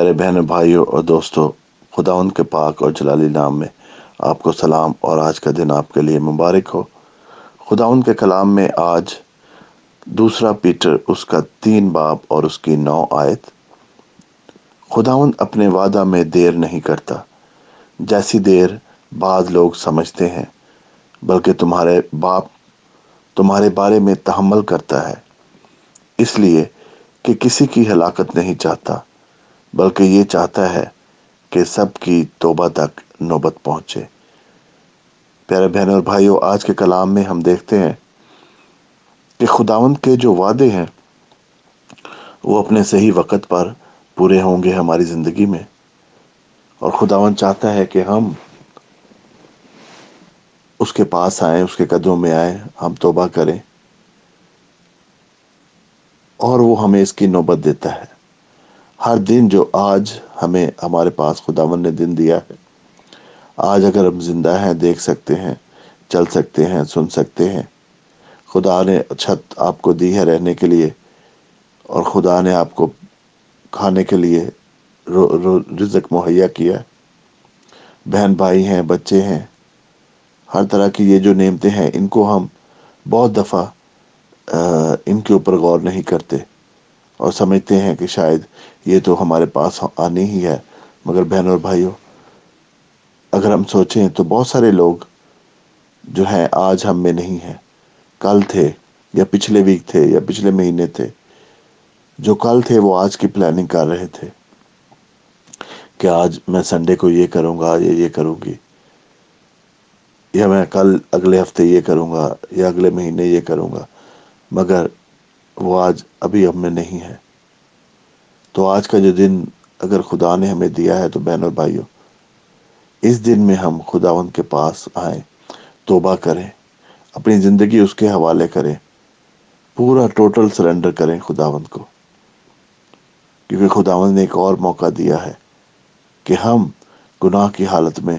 میرے بہن بھائیوں اور دوستوں، خدا ان کے پاک اور جلالی نام میں آپ کو سلام اور آج کا دن آپ کے لیے مبارک ہو۔ خدا ان کے کلام میں آج دوسرا پیٹر، اس کا تین باب اور اس کی نو آیت۔ خداون اپنے وعدہ میں دیر نہیں کرتا، جیسی دیر بعض لوگ سمجھتے ہیں، بلکہ تمہارے باپ تمہارے بارے میں تحمل کرتا ہے، اس لیے کہ کسی کی ہلاکت نہیں چاہتا۔ بلکہ یہ چاہتا ہے کہ سب کی توبہ تک نوبت پہنچے۔ پیارے بہنوں اور بھائیوں، آج کے کلام میں ہم دیکھتے ہیں کہ خداون کے جو وعدے ہیں، وہ اپنے صحیح وقت پر پورے ہوں گے ہماری زندگی میں۔ اور خداون چاہتا ہے کہ ہم اس کے پاس آئیں، اس کے قدموں میں آئیں، ہم توبہ کریں اور وہ ہمیں اس کی نوبت دیتا ہے۔ ہر دن جو آج ہمیں ہمارے پاس خداون نے دن دیا ہے، آج اگر ہم زندہ ہیں، دیکھ سکتے ہیں، چل سکتے ہیں، سن سکتے ہیں۔ خدا نے چھت آپ کو دی ہے رہنے کے لیے اور خدا نے آپ کو کھانے کے لیے رزق مہیا کیا ہے۔ بہن بھائی ہیں، بچے ہیں۔ ہر طرح کی یہ جو نعمتیں ہیں، ان کو ہم بہت دفعہ ان کے اوپر غور نہیں کرتے۔ اور سمجھتے ہیں کہ شاید یہ تو ہمارے پاس آنی ہی ہے۔ مگر بہن اور بھائیوں، اگر ہم سوچیں تو بہت سارے لوگ جو ہیں آج ہم میں نہیں ہیں۔ کل تھے یا پچھلے ویک تھے یا پچھلے مہینے تھے۔ جو کل تھے وہ آج کی پلاننگ کر رہے تھے کہ آج میں سنڈے کو یہ کروں گا یا یہ کروں گی، یا میں کل اگلے ہفتے یہ کروں گا یا اگلے مہینے یہ کروں گا۔ مگر وہ آج ابھی ہم میں نہیں ہے۔ تو آج کا جو دن اگر خدا نے ہمیں دیا ہے تو بہن اور بھائیوں، اس دن میں ہم خداون کے پاس آئیں، توبہ کریں، اپنی زندگی اس کے حوالے کریں، پورا ٹوٹل سرنڈر کریں خداون کو۔ کیونکہ خداون نے ایک اور موقع دیا ہے کہ ہم گناہ کی حالت میں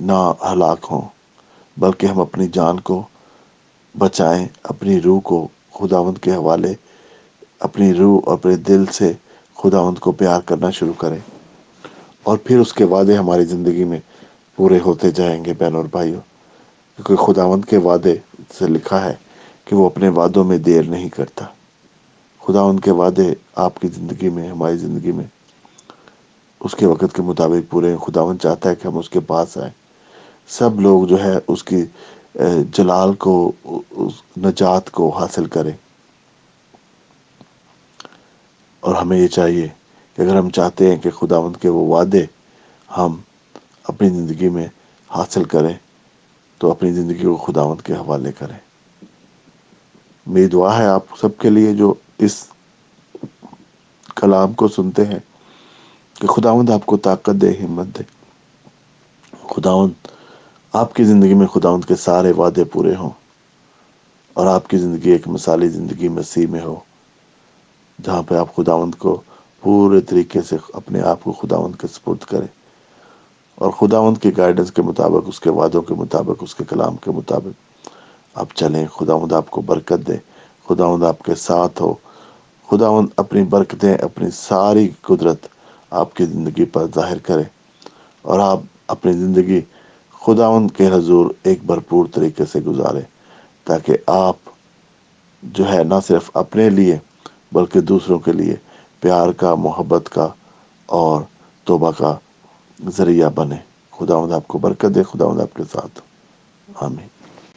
نہ ہلاک ہوں، بلکہ ہم اپنی جان کو بچائیں، اپنی روح کو خداوند کے حوالے اپنی روح اپنے دل سے خداوند کو پیار کرنا شروع کریں اور پھر اس کے وعدے ہماری زندگی میں پورے ہوتے جائیں گے بہن اور بھائیوں، کیونکہ خداوند کے وعدے سے لکھا ہے کہ وہ اپنے وعدوں میں دیر نہیں کرتا۔ خدا ان کے وعدے آپ کی زندگی میں، ہماری زندگی میں، اس کے وقت کے مطابق پورے خداون چاہتا ہے کہ ہم اس کے پاس آئیں۔ سب لوگ جو ہے اس کی جلال کو، نجات کو حاصل کریں اور ہمیں یہ چاہیے کہ اگر ہم چاہتے ہیں کہ خداوند کے وہ وعدے ہم اپنی زندگی میں حاصل کریں، تو اپنی زندگی کو خداوند کے حوالے کریں۔ میری دعا ہے آپ سب کے لیے جو اس کلام کو سنتے ہیں، کہ خداوند آپ کو طاقت دے، ہمت دے۔ خداوند آپ کی زندگی میں خداوند کے سارے وعدے پورے ہوں اور آپ کی زندگی ایک مثالی زندگی مسیح میں ہو، جہاں پہ آپ خداوند کو پورے طریقے سے اپنے آپ کو خداوند کے سپرد کریں اور خداوند کی گائیڈنس کے مطابق، اس کے وعدوں کے مطابق، اس کے کلام کے مطابق آپ چلیں، خداوند آپ کو برکت دے، خداوند آپ کے ساتھ ہو، خداوند اپنی برکتیں، اپنی ساری قدرت آپ کی زندگی پر ظاہر کرے اور آپ اپنی زندگی خداوند کے حضور ایک بھرپور طریقے سے گزارے تاکہ آپ جو ہے نہ صرف اپنے لیے بلکہ دوسروں کے لیے پیار کا، محبت کا اور توبہ کا ذریعہ بنے۔ خدا آپ کو برکت دے خدا آپ کے ساتھ۔ آمین۔